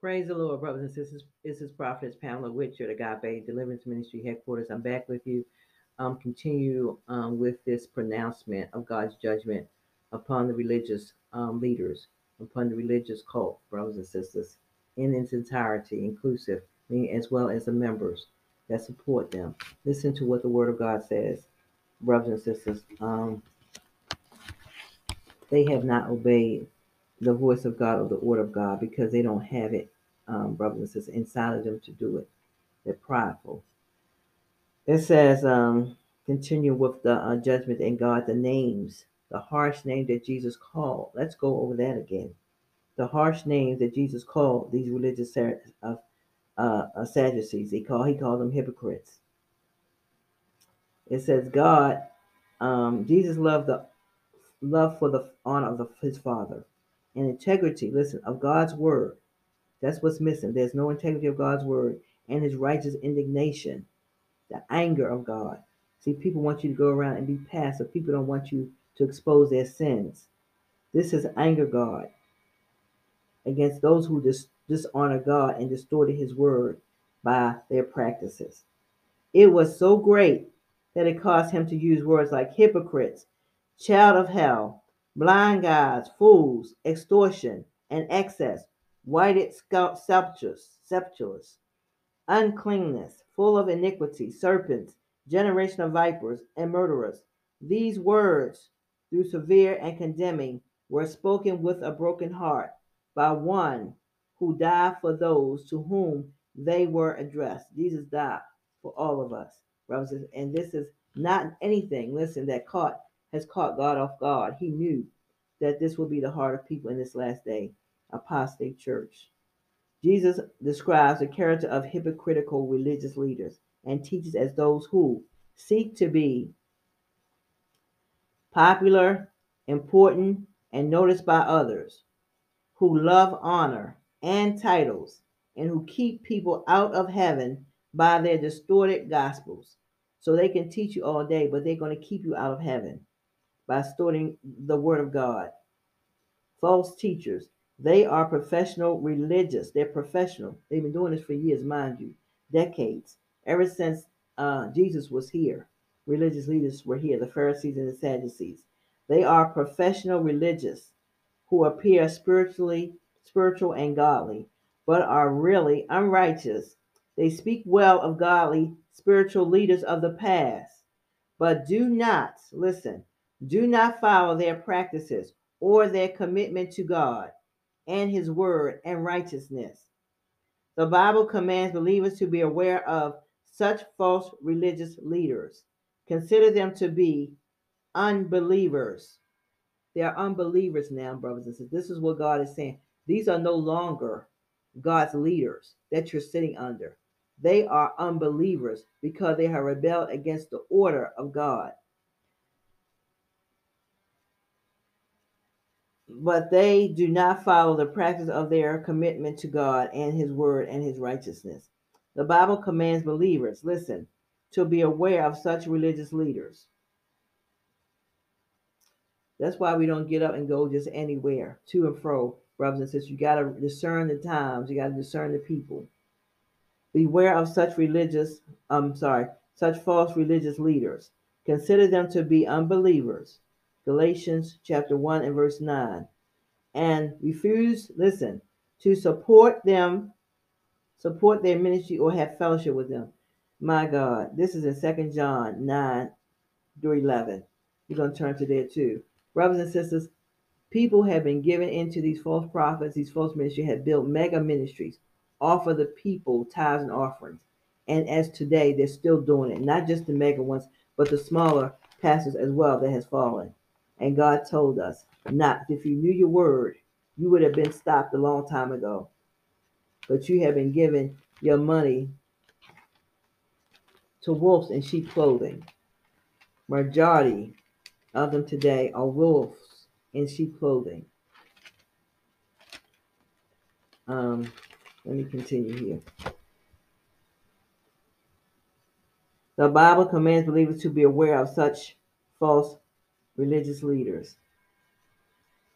Praise the Lord, brothers and sisters. This is Prophetess Pamela Whitcher, Agape Deliverance Ministry headquarters. I'm back with you. Um, continue um, with this pronouncement of God's judgment upon the religious um, leaders, upon the religious cult, brothers and sisters, in its entirety, inclusive, as well as the members that support them. Listen to what the Word of God says, brothers and sisters. Um, they have not obeyed the voice of God or the order of God because they don't have it, um, brothers and sisters, inside of them to do it. They're prideful. It says, um, continue with the uh, judgment and God, the names, the harsh name that Jesus called. Let's go over that again. The harsh names that Jesus called these religious uh, uh, uh, Sadducees. He called he called them hypocrites. It says God, um, Jesus loved the love for the honor of the, his Father and integrity. Listen of God's word. That's what's missing. There's no integrity of God's word and His righteous indignation the anger of God. See, people want you to go around and be passive. People don't want you to expose their sins. This is anger God against those who dis- dishonor God and distorted his word by their practices. It was so great that it caused him to use words like hypocrites, child of hell, blind guides, fools, extortion, and excess, whited sepulchres, uncleanness, full of iniquity, serpents, generation of vipers, and murderers. These words, through severe and condemning, were spoken with a broken heart by one who died for those to whom they were addressed. Jesus died for all of us, brothers. And this is not anything, listen, that caught has caught God off guard. He knew that this will be the heart of people in this last day, apostate church. Jesus describes the character of hypocritical religious leaders and teaches as those who seek to be popular, important, and noticed by others, who love honor and titles, and who keep people out of heaven by their distorted gospels. So they can teach you all day, but they're going to keep you out of heaven by distorting the word of God. False teachers they are professional religious. They're professional. They've been doing this for years, mind you, decades. Ever since uh, Jesus was here, religious leaders were here, the Pharisees and the Sadducees. They are professional religious who appear spiritually, spiritual and godly, but are really unrighteous. They speak well of godly spiritual leaders of the past, but do not, listen, do not follow their practices or their commitment to God and his word and righteousness. The Bible commands believers to be aware of such false religious leaders. Consider them to be unbelievers. They are unbelievers now, brothers and sisters. This is what God is saying. These are no longer God's leaders that you're sitting under. They are unbelievers because they have rebelled against the order of God. But they do not follow the practice of their commitment to God and His Word and His righteousness. The Bible commands believers, listen, to be aware of such religious leaders. That's why we don't get up and go just anywhere, to and fro, brothers and sisters. You got to discern the times, you got to discern the people. Beware of such religious, I'm sorry, such false religious leaders. Consider them to be unbelievers Galatians chapter 1 and verse 9, and refuse, listen, to support them, support their ministry or have fellowship with them. My God, this is in Second John 9 through 11. We're going to turn to there too. Brothers and sisters, people have been given into these false prophets, these false ministries have built mega ministries, offer the people tithes and offerings. And as today, they're still doing it. Not just the mega ones, but the smaller pastors as well that has fallen. And God told us not. If you knew your word, you would have been stopped a long time ago. But you have been given your money to wolves in sheep clothing. Majority of them today are wolves in sheep clothing. Um, let me continue here. The Bible commands believers to be aware of such false religious leaders.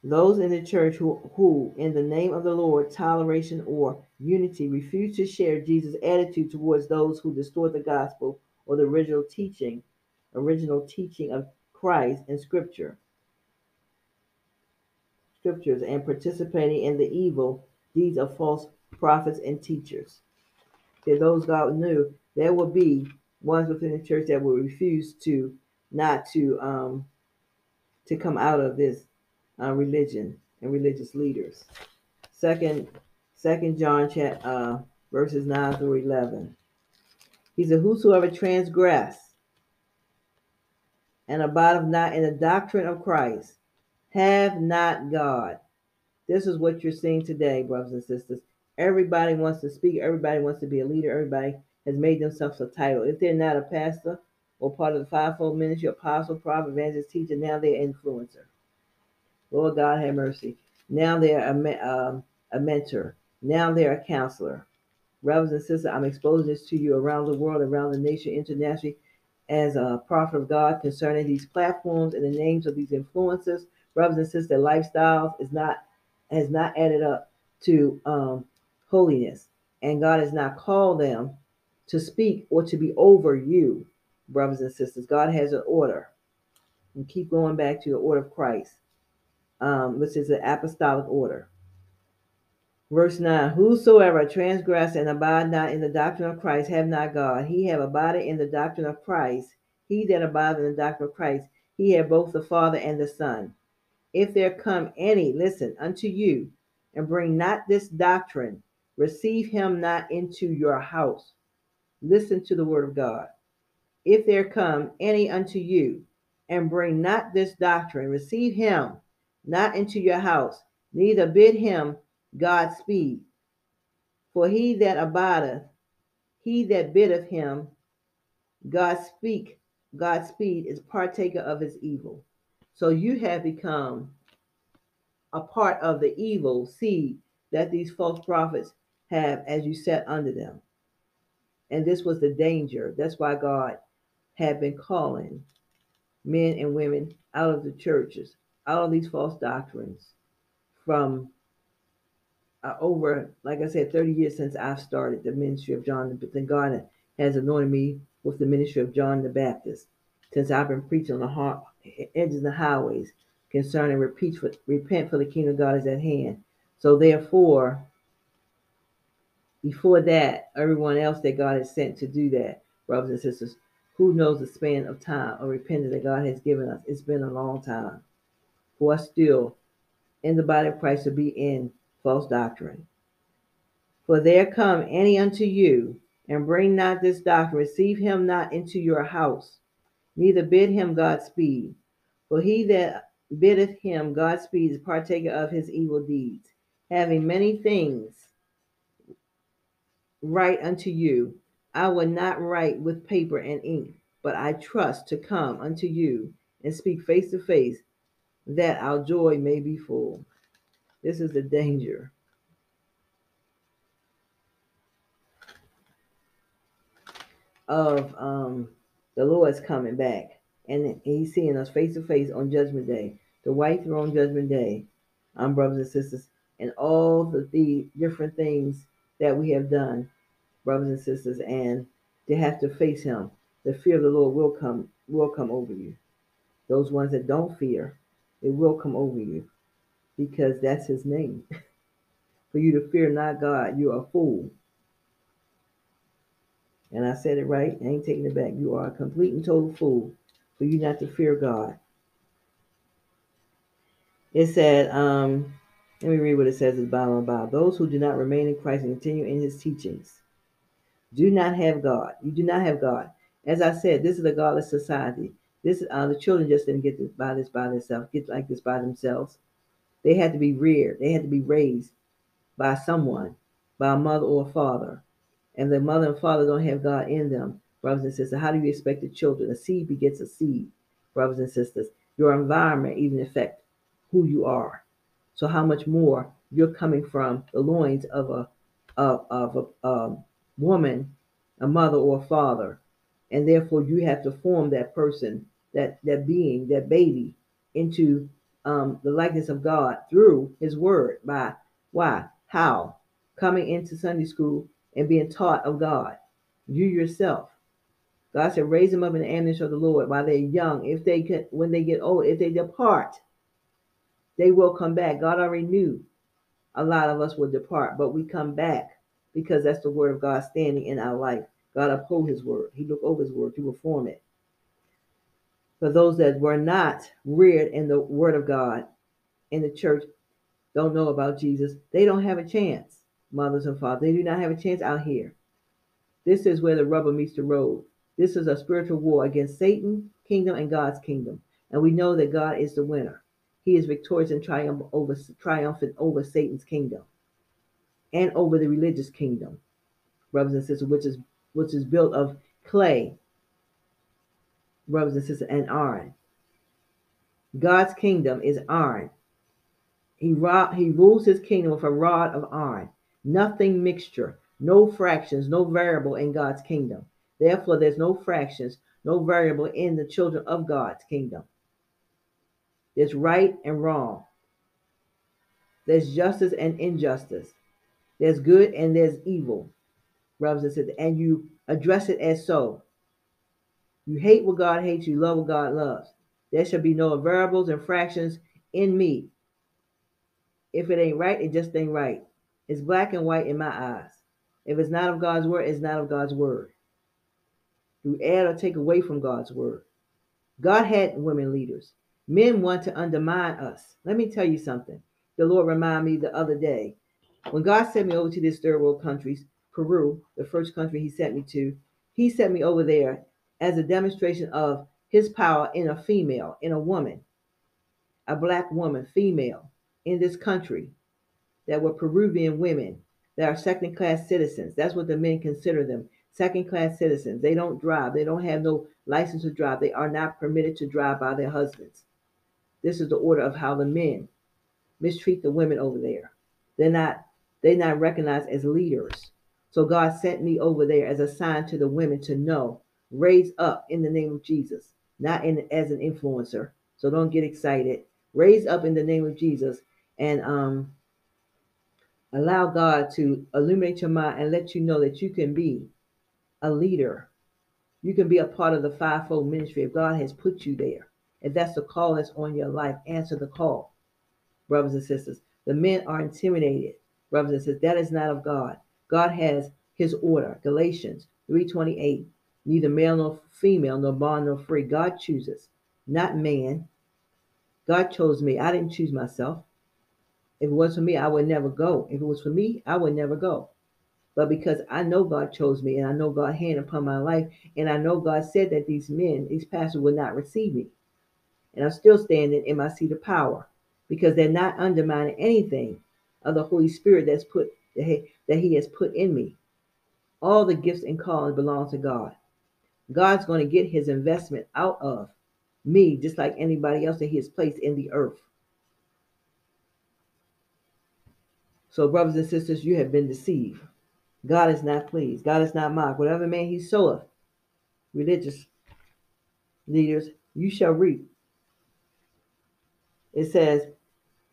Those in the church who, who, in the name of the Lord, toleration or unity, refuse to share Jesus' attitude towards those who distort the gospel or the original teaching, original teaching of Christ in Scripture, scriptures, and participating in the evil deeds of false prophets and teachers. That those God knew there will be ones within the church that will refuse to not to um to come out of this uh, religion and religious leaders. Second, Second John chat, uh, verses nine through eleven. He said, "Whosoever transgress and abideth not in the doctrine of Christ, have not God." This is what you're seeing today, brothers and sisters. Everybody wants to speak. Everybody wants to be a leader. Everybody has made themselves a title. If they're not a pastor or part of the fivefold ministry, apostle, prophet, evangelist, teacher, now they're influencer. Lord God have mercy. Now they're a, um, a mentor. Now they're a counselor. Brothers and sisters, I'm exposing this to you around the world, around the nation, internationally, as a prophet of God concerning these platforms and the names of these influencers. Brothers and sisters, their lifestyles is not has not added up to um, holiness, and God has not called them to speak or to be over you, brothers and sisters. God has an order, and keep going back to the order of Christ um, which is an apostolic order. Verse 9 Whosoever transgress and abide not in the doctrine of Christ have not God. He have abided in the doctrine of Christ. He that abideth in the doctrine of Christ, he have both the Father and the Son. If there come any, listen, unto you, and bring not this doctrine, receive him not into your house. Listen to the word of God. If there come any unto you, and bring not this doctrine, receive him not into your house, neither bid him Godspeed. For he that abideth, he that biddeth him God speak, Godspeed is partaker of his evil. So you have become a part of the evil seed that these false prophets have as you sat under them. And this was the danger. That's why God had been calling men and women out of the churches out of these false doctrines from uh, over, like I said, 30 years since I've started the ministry of John. But then God has anointed me with the ministry of John the Baptist since I've been preaching on the heart, edges of the highways concerning repent for, repent for the kingdom of God is at hand. So therefore, before that, everyone else that God has sent to do that, brothers and sisters, who knows the span of time of repentance that God has given us? It's been a long time for us still in the body of Christ to be in false doctrine. For there come any unto you, and bring not this doctrine, receive him not into your house, neither bid him Godspeed. For he that biddeth him Godspeed is partaker of his evil deeds, having many things write unto you. I will not write with paper and ink, but I trust to come unto you and speak face to face that our joy may be full. This is the danger. Of um, the Lord's coming back, and He's seeing us face to face on Judgment Day, the white throne Judgment Day. I'm brothers and sisters, and all the, the different things that we have done, brothers and sisters, and to have to face Him. The fear of the Lord will come will come over you. Those ones that don't fear, it will come over you because that's his name. For you to fear not God, you're a fool. And I said it right, I ain't taking it back. You are a complete and total fool for you not to fear God. It said, um, let me read what it says at the bottom about those who do not remain in Christ and continue in his teachings. Do not have God. You do not have God. As I said, this is a godless society. This uh, the children just didn't get this by this by themselves, get like this by themselves. They had to be reared. They had to be raised by someone, by a mother or a father. And the mother and father don't have God in them, brothers and sisters. How do you expect the children? A seed begets a seed, brothers and sisters. Your environment even affect who you are. So how much more you're coming from the loins of a of, of a, a woman, a mother or a father, and therefore you have to form that person that that being, that baby, into um, the likeness of God through His Word. By why? How? Coming into Sunday school and being taught of God. You yourself. God said, raise them up in the image of the Lord while they're young. If they can, when they get old, if they depart, they will come back. God already knew a lot of us will depart, but we come back because that's the word of God standing in our life. God uphold his word. He look over his word to reform it. For those that were not reared in the word of God in the church, don't know about Jesus, they don't have a chance, mothers and fathers. They do not have a chance out here. This is where the rubber meets the road. This is a spiritual war against Satan, kingdom, and God's kingdom. And we know that God is the winner. He is victorious and triumph over, triumphant over Satan's kingdom and over the religious kingdom, brothers and sisters, which is which is built of clay, brothers and sisters, and iron. God's kingdom is iron. He, he rules his kingdom with a rod of iron. Nothing mixture, no fractions, no variable in God's kingdom. Therefore, there's no fractions, no variable in the children of God's kingdom. There's right and wrong. There's justice and injustice. There's good and there's evil, and sisters, and you address it as so. You hate what God hates, you love what God loves. There shall be no variables and fractions in me. If it ain't right, it just ain't right. It's black and white in my eyes. If it's not of God's word, it's not of God's word. You add or take away from God's word. God had women leaders. Men want to undermine us. Let me tell you something. The Lord reminded me the other day when God sent me over to this third world countries, Peru, the first country He sent me to, He sent me over there as a demonstration of His power in a female, in a woman, a black woman, female, in this country that were Peruvian women that are second class citizens. That's what the men consider them second class citizens. They don't drive, they don't have no license to drive, they are not permitted to drive by their husbands. This is the order of how the men mistreat the women over there. They're not they're not recognized as leaders. So God sent me over there as a sign to the women to know, raise up in the name of Jesus, not in as an influencer. So don't get excited. Raise up in the name of Jesus and um allow God to illuminate your mind and let you know that you can be a leader. You can be a part of the fivefold ministry if God has put you there. If that's the call that's on your life, answer the call, brothers and sisters. The men are intimidated brothers and sisters. That is not of God. God has his order. Galatians 3.28. Neither male nor female, nor bond nor free. God chooses, not man. God chose me. I didn't choose myself. If it was for me, I would never go. If it was for me, I would never go. But because I know God chose me and I know God hand upon my life, and I know God said that these men, these pastors would not receive me. And I'm still standing in my seat of power because they're not undermining anything of the Holy Spirit that's put that He has put in me. All the gifts and callings belong to God. God's going to get His investment out of me, just like anybody else that He has placed in the earth. So, brothers and sisters, you have been deceived. God is not pleased. God is not mocked. Whatever man he soweth, religious leaders, you shall reap. It says,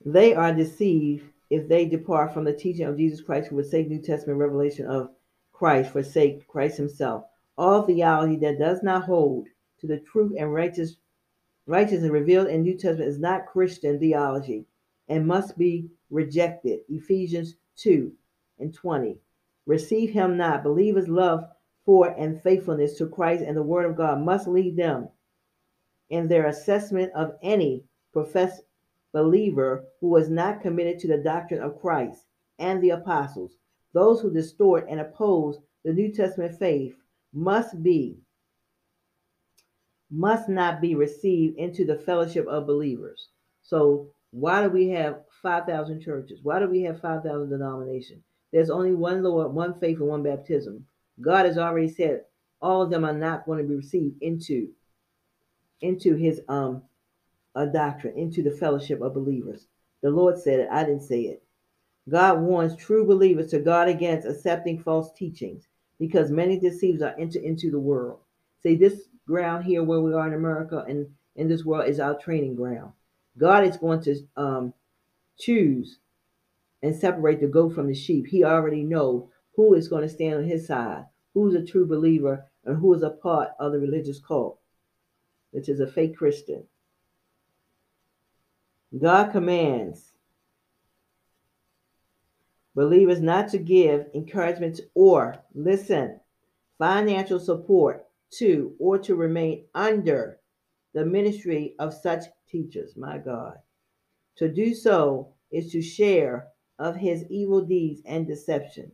they are deceived if they depart from the teaching of Jesus Christ, who forsake New Testament revelation of Christ, forsake Christ himself. All theology that does not hold to the truth and righteous righteousness revealed in New Testament is not Christian theology and must be rejected. Ephesians 2 and 20. Receive him not. Believers' love for and faithfulness to Christ and the Word of God must lead them in their assessment of any professed believer who was not committed to the doctrine of Christ and the apostles. Those who distort and oppose the New Testament faith must be must not be received into the fellowship of believers. So why do we have 5,000 churches? Why do we have 5,000 denominations? There's only one Lord, one faith, and one baptism. God has already said all of them are not going to be received into into his um a doctrine into the fellowship of believers. The Lord said it, I didn't say it. God warns true believers to guard against accepting false teachings because many deceivers are entered into the world. See, this ground here where we are in America and in this world is our training ground. God is going to um, choose and separate the goat from the sheep. He already knows who is going to stand on his side, who's a true believer, and who is a part of the religious cult, which is a fake Christian. God commands. Believers not to give encouragement or listen financial support to or to remain under the ministry of such teachers my god. To do so is to share of his evil deeds and deception.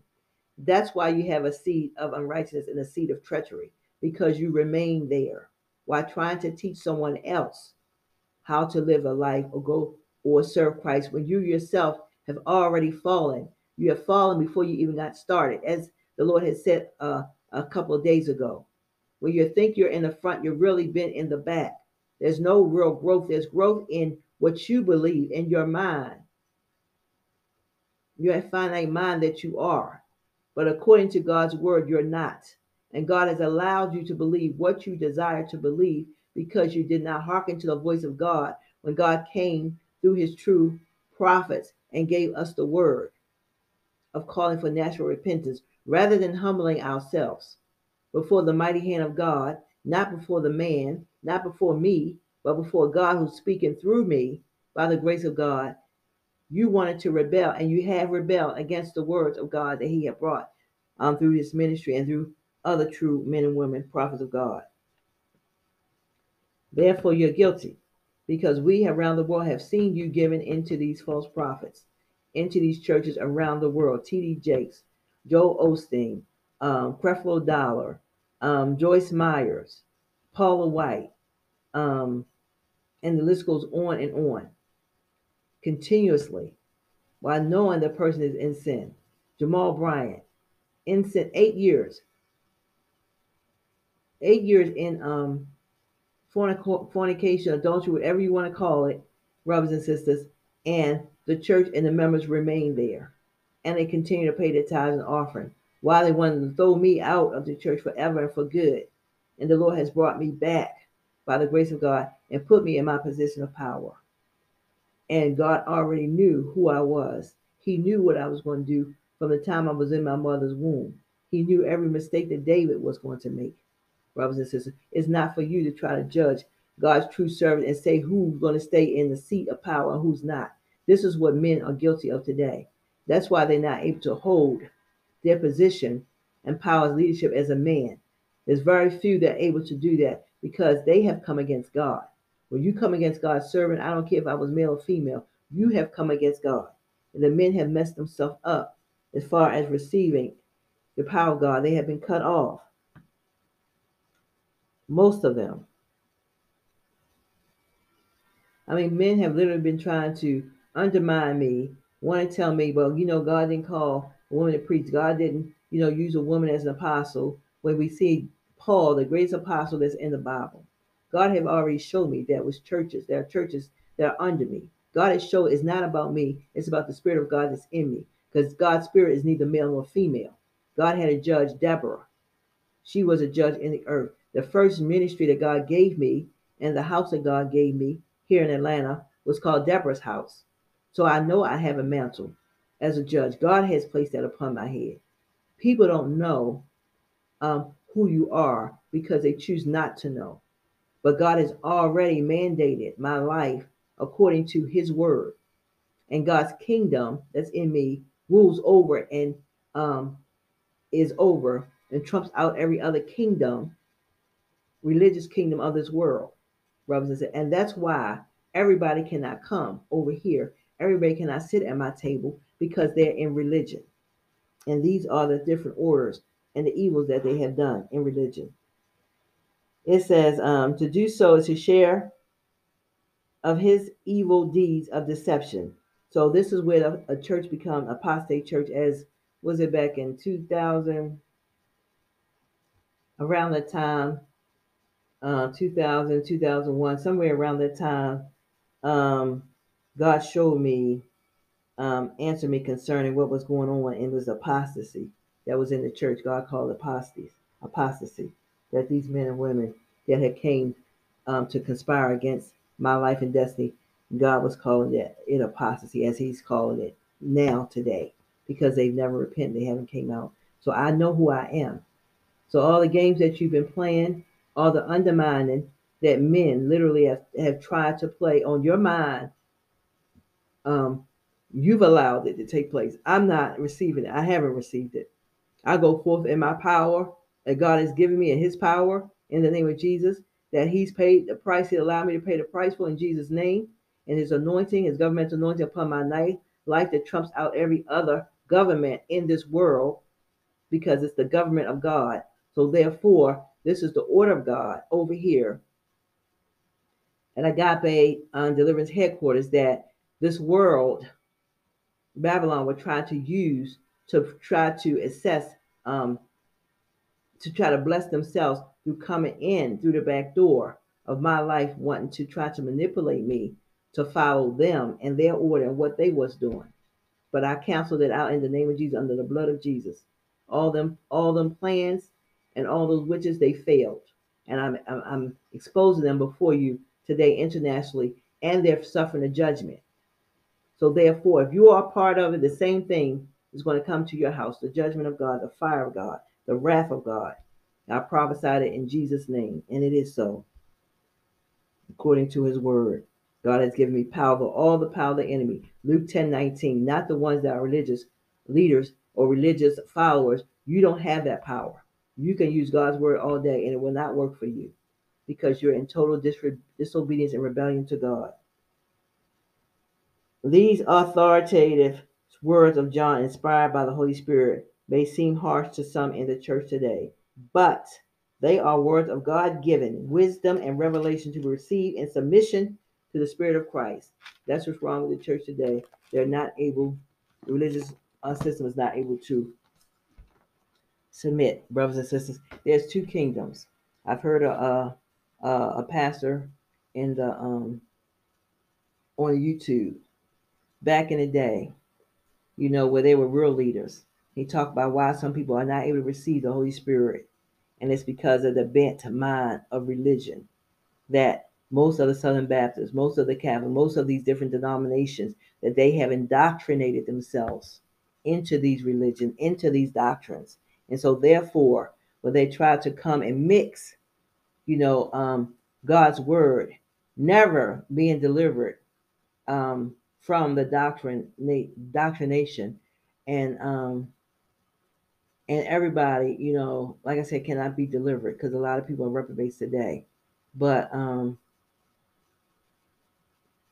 That's why you have a seed of unrighteousness and a seed of treachery because you remain there while trying to teach someone else how to live a life or go or serve Christ when you yourself have already fallen. You have fallen before you even got started, as the Lord had said uh, a couple of days ago. When you think you're in the front, you've really been in the back. There's no real growth. There's growth in what you believe in your mind. Your finite mind that you are. But according to God's word, you're not. And God has allowed you to believe what you desire to believe because you did not hearken to the voice of God when God came through his true prophets and gave us the word of calling for natural repentance rather than humbling ourselves before the mighty hand of God, not before the man, not before me, but before God who's speaking through me by the grace of God. You wanted to rebel, and you have rebelled against the words of God that He had brought um, through His ministry and through other true men and women, prophets of God. Therefore, you're guilty, because we around the world have seen you given into these false prophets, into these churches around the world. T.D. Jakes, Joel Osteen, um, Creflo Dollar, um, Joyce Myers, Paula White, um, and the list goes on and on continuously while knowing the person is in sin. Jamal Bryant, in sin, eight years. Eight years in um, fornication, adultery, whatever you want to call it, brothers and sisters, and the church and the members remain there. And they continue to pay their tithes and offering while they wanted to throw me out of the church forever and for good. And the Lord has brought me back by the grace of God and put me in my position of power. And God already knew who I was. He knew what I was going to do from the time I was in my mother's womb. He knew every mistake that David was going to make. Brothers and sisters, it's not for you to try to judge God's true servant and say who's going to stay in the seat of power and who's not. This is what men are guilty of today. That's why they're not able to hold their position and power leadership as a man. There's very few that are able to do that because they have come against God. When you come against God's servant, I don't care if I was male or female, you have come against God. And the men have messed themselves up as far as receiving the power of God. They have been cut off. Most of them. I mean, men have literally been trying to undermine me, want to tell me, well, you know, God didn't call a woman to preach. God didn't, you know, use a woman as an apostle. When we see Paul, the greatest apostle that's in the Bible, God have already showed me that was churches. There are churches that are under me. God has showed it's not about me. It's about the Spirit of God that's in me. Because God's Spirit is neither male nor female. God had a judge, Deborah. She was a judge in the earth. The first ministry that God gave me and the house that God gave me here in Atlanta was called Deborah's house. So I know I have a mantle as a judge. God has placed that upon my head. People don't know um, who you are because they choose not to know. But God has already mandated my life according to his word. And God's kingdom that's in me rules over and um, is over and trumps out every other kingdom, religious kingdom of this world, brothers and sisters. And that's why everybody cannot come over here. Everybody cannot sit at my table because they're in religion. And these are the different orders and the evils that they have done in religion. It says um, to do so is to share of his evil deeds of deception. So this is where a, church become apostate church as was it back in 2000 around the time uh, 2000 2001 somewhere around that time um, god showed me um, answered me concerning what was going on in this apostasy that was in the church god called apostasy apostasy that these men and women that had came um, to conspire against my life and destiny God was calling it, it apostasy, as He's calling it now today, because they've never repented, they haven't came out. So I know who I am. So all the games that you've been playing, all the undermining that men literally have, have tried to play on your mind, um, you've allowed it to take place. I'm not receiving it. I haven't received it. I go forth in my power that God has given me in His power in the name of Jesus. That He's paid the price. He allowed me to pay the price for in Jesus' name and His anointing, His governmental anointing upon my life, life that trumps out every other government in this world because it's the government of God. So therefore, this is the order of God over here at Agape um, Deliverance Headquarters that this world, Babylon, would try to use to try to assess, um, to try to bless themselves through coming in through the back door of my life, wanting to try to manipulate me to follow them and their order and what they was doing. But I canceled it out in the name of Jesus, under the blood of Jesus. All them, all them plans and all those witches, they failed. And I'm, I'm, I'm exposing them before you today internationally, and they're suffering a judgment. So therefore, if you are part of it, the same thing is going to come to your house: the judgment of God, the fire of God, the wrath of God. I prophesied it in Jesus' name, and it is so, according to His word. God has given me power over all the power of the enemy. Luke 10 19, not the ones that are religious leaders or religious followers. You don't have that power. You can use God's word all day and it will not work for you because you're in total dis- disobedience and rebellion to God. These authoritative words of John, inspired by the Holy Spirit, may seem harsh to some in the church today, but they are words of God given wisdom and revelation to be received in submission to the Spirit of Christ. That's what's wrong with the church today. They're not able, the religious uh, system is not able to submit, brothers and sisters. There's two kingdoms. I've heard a a, a pastor in the um on YouTube back in the day, you know, where they were real leaders. He talked about why some people are not able to receive the Holy Spirit, and it's because of the bent mind of religion that most of the Southern Baptists, most of the Catholic, most of these different denominations, that they have indoctrinated themselves into these religions, into these doctrines. And so therefore, when they try to come and mix, you know, um, God's word, never being delivered um, from the doctrine, doctrination, and um, and everybody, you know, like I said, cannot be delivered because a lot of people are reprobates today. But um,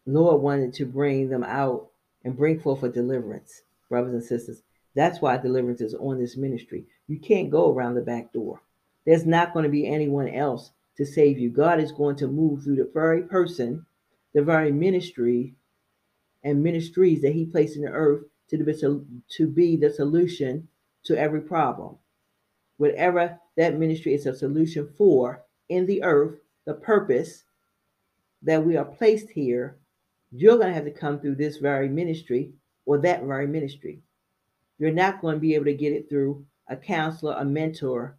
Lord wanted to bring them out and bring forth a deliverance, brothers and sisters. That's why deliverance is on this ministry. You can't go around the back door. There's not going to be anyone else to save you. God is going to move through the very person, the very ministry and ministries that He placed in the earth to be, to be the solution to every problem. Whatever that ministry is a solution for in the earth, the purpose that we are placed here you're going to have to come through this very ministry or that very ministry. You're not going to be able to get it through a counselor, a mentor,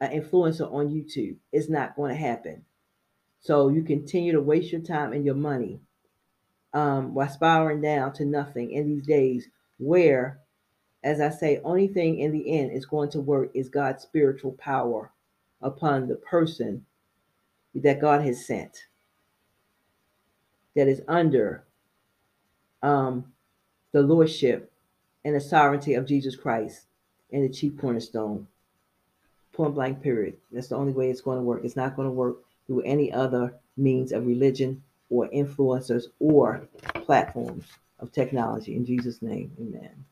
an influencer on YouTube. It's not going to happen. So you continue to waste your time and your money um, while spiraling down to nothing in these days where, as I say, only thing in the end is going to work is God's spiritual power upon the person that God has sent that is under um, the lordship and the sovereignty of Jesus Christ and the chief cornerstone. Point blank, period. That's the only way it's going to work. It's not going to work through any other means of religion or influencers or platforms of technology. In Jesus' name, amen.